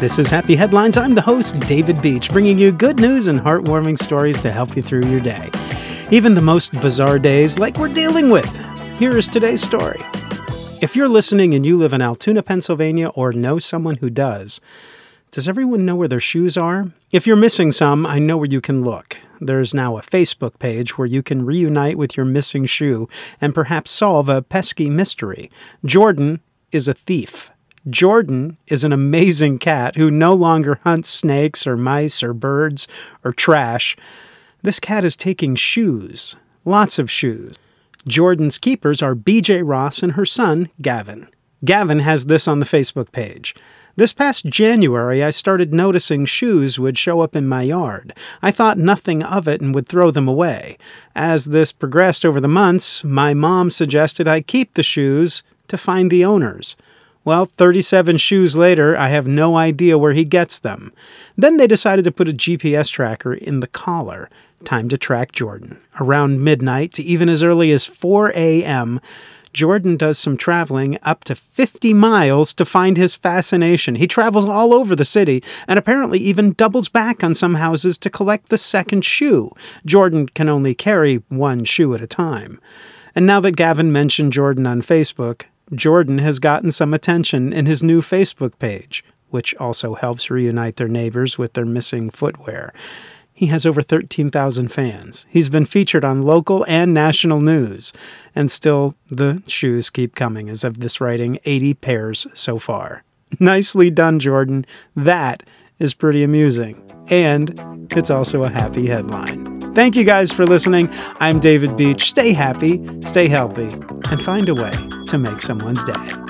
This is Happy Headlines. I'm the host, David Beach, bringing you good news and heartwarming stories to help you through your day. Even the most bizarre days, like we're dealing with. Here is today's story. If you're listening and you live in Altoona, Pennsylvania, or know someone who does, does everyone know where their shoes are? If you're missing some, I know where you can look. There's now a Facebook page where you can reunite with your missing shoe and perhaps solve a pesky mystery. Jordan is a thief. Jordan is an amazing cat who no longer hunts snakes or mice or birds or trash. This cat is taking shoes, lots of shoes. Jordan's keepers are BJ Ross and her son, Gavin. Gavin has this on the Facebook page. This past January, I started noticing shoes would show up in my yard. I thought nothing of it and would throw them away. As this progressed over the months, my mom suggested I keep the shoes to find the owners. Well, 37 shoes later, I have no idea where he gets them. Then they decided to put a GPS tracker in the collar. Time to track Jordan. Around midnight to even as early as 4 a.m., Jordan does some traveling up to 50 miles to find his fascination. He travels all over the city and apparently even doubles back on some houses to collect the second shoe. Jordan can only carry one shoe at a time. And now that Gavin mentioned Jordan on Facebook, Jordan has gotten some attention in his new Facebook page, which also helps reunite their neighbors with their missing footwear. He has over 13,000 fans. He's been featured on local and national news. And still, the shoes keep coming. As of this writing, 80 pairs so far. Nicely done, Jordan. That is pretty amusing. And it's also a happy headline. Thank you guys for listening. I'm David Beach. Stay happy, stay healthy, and find a way to make someone's day.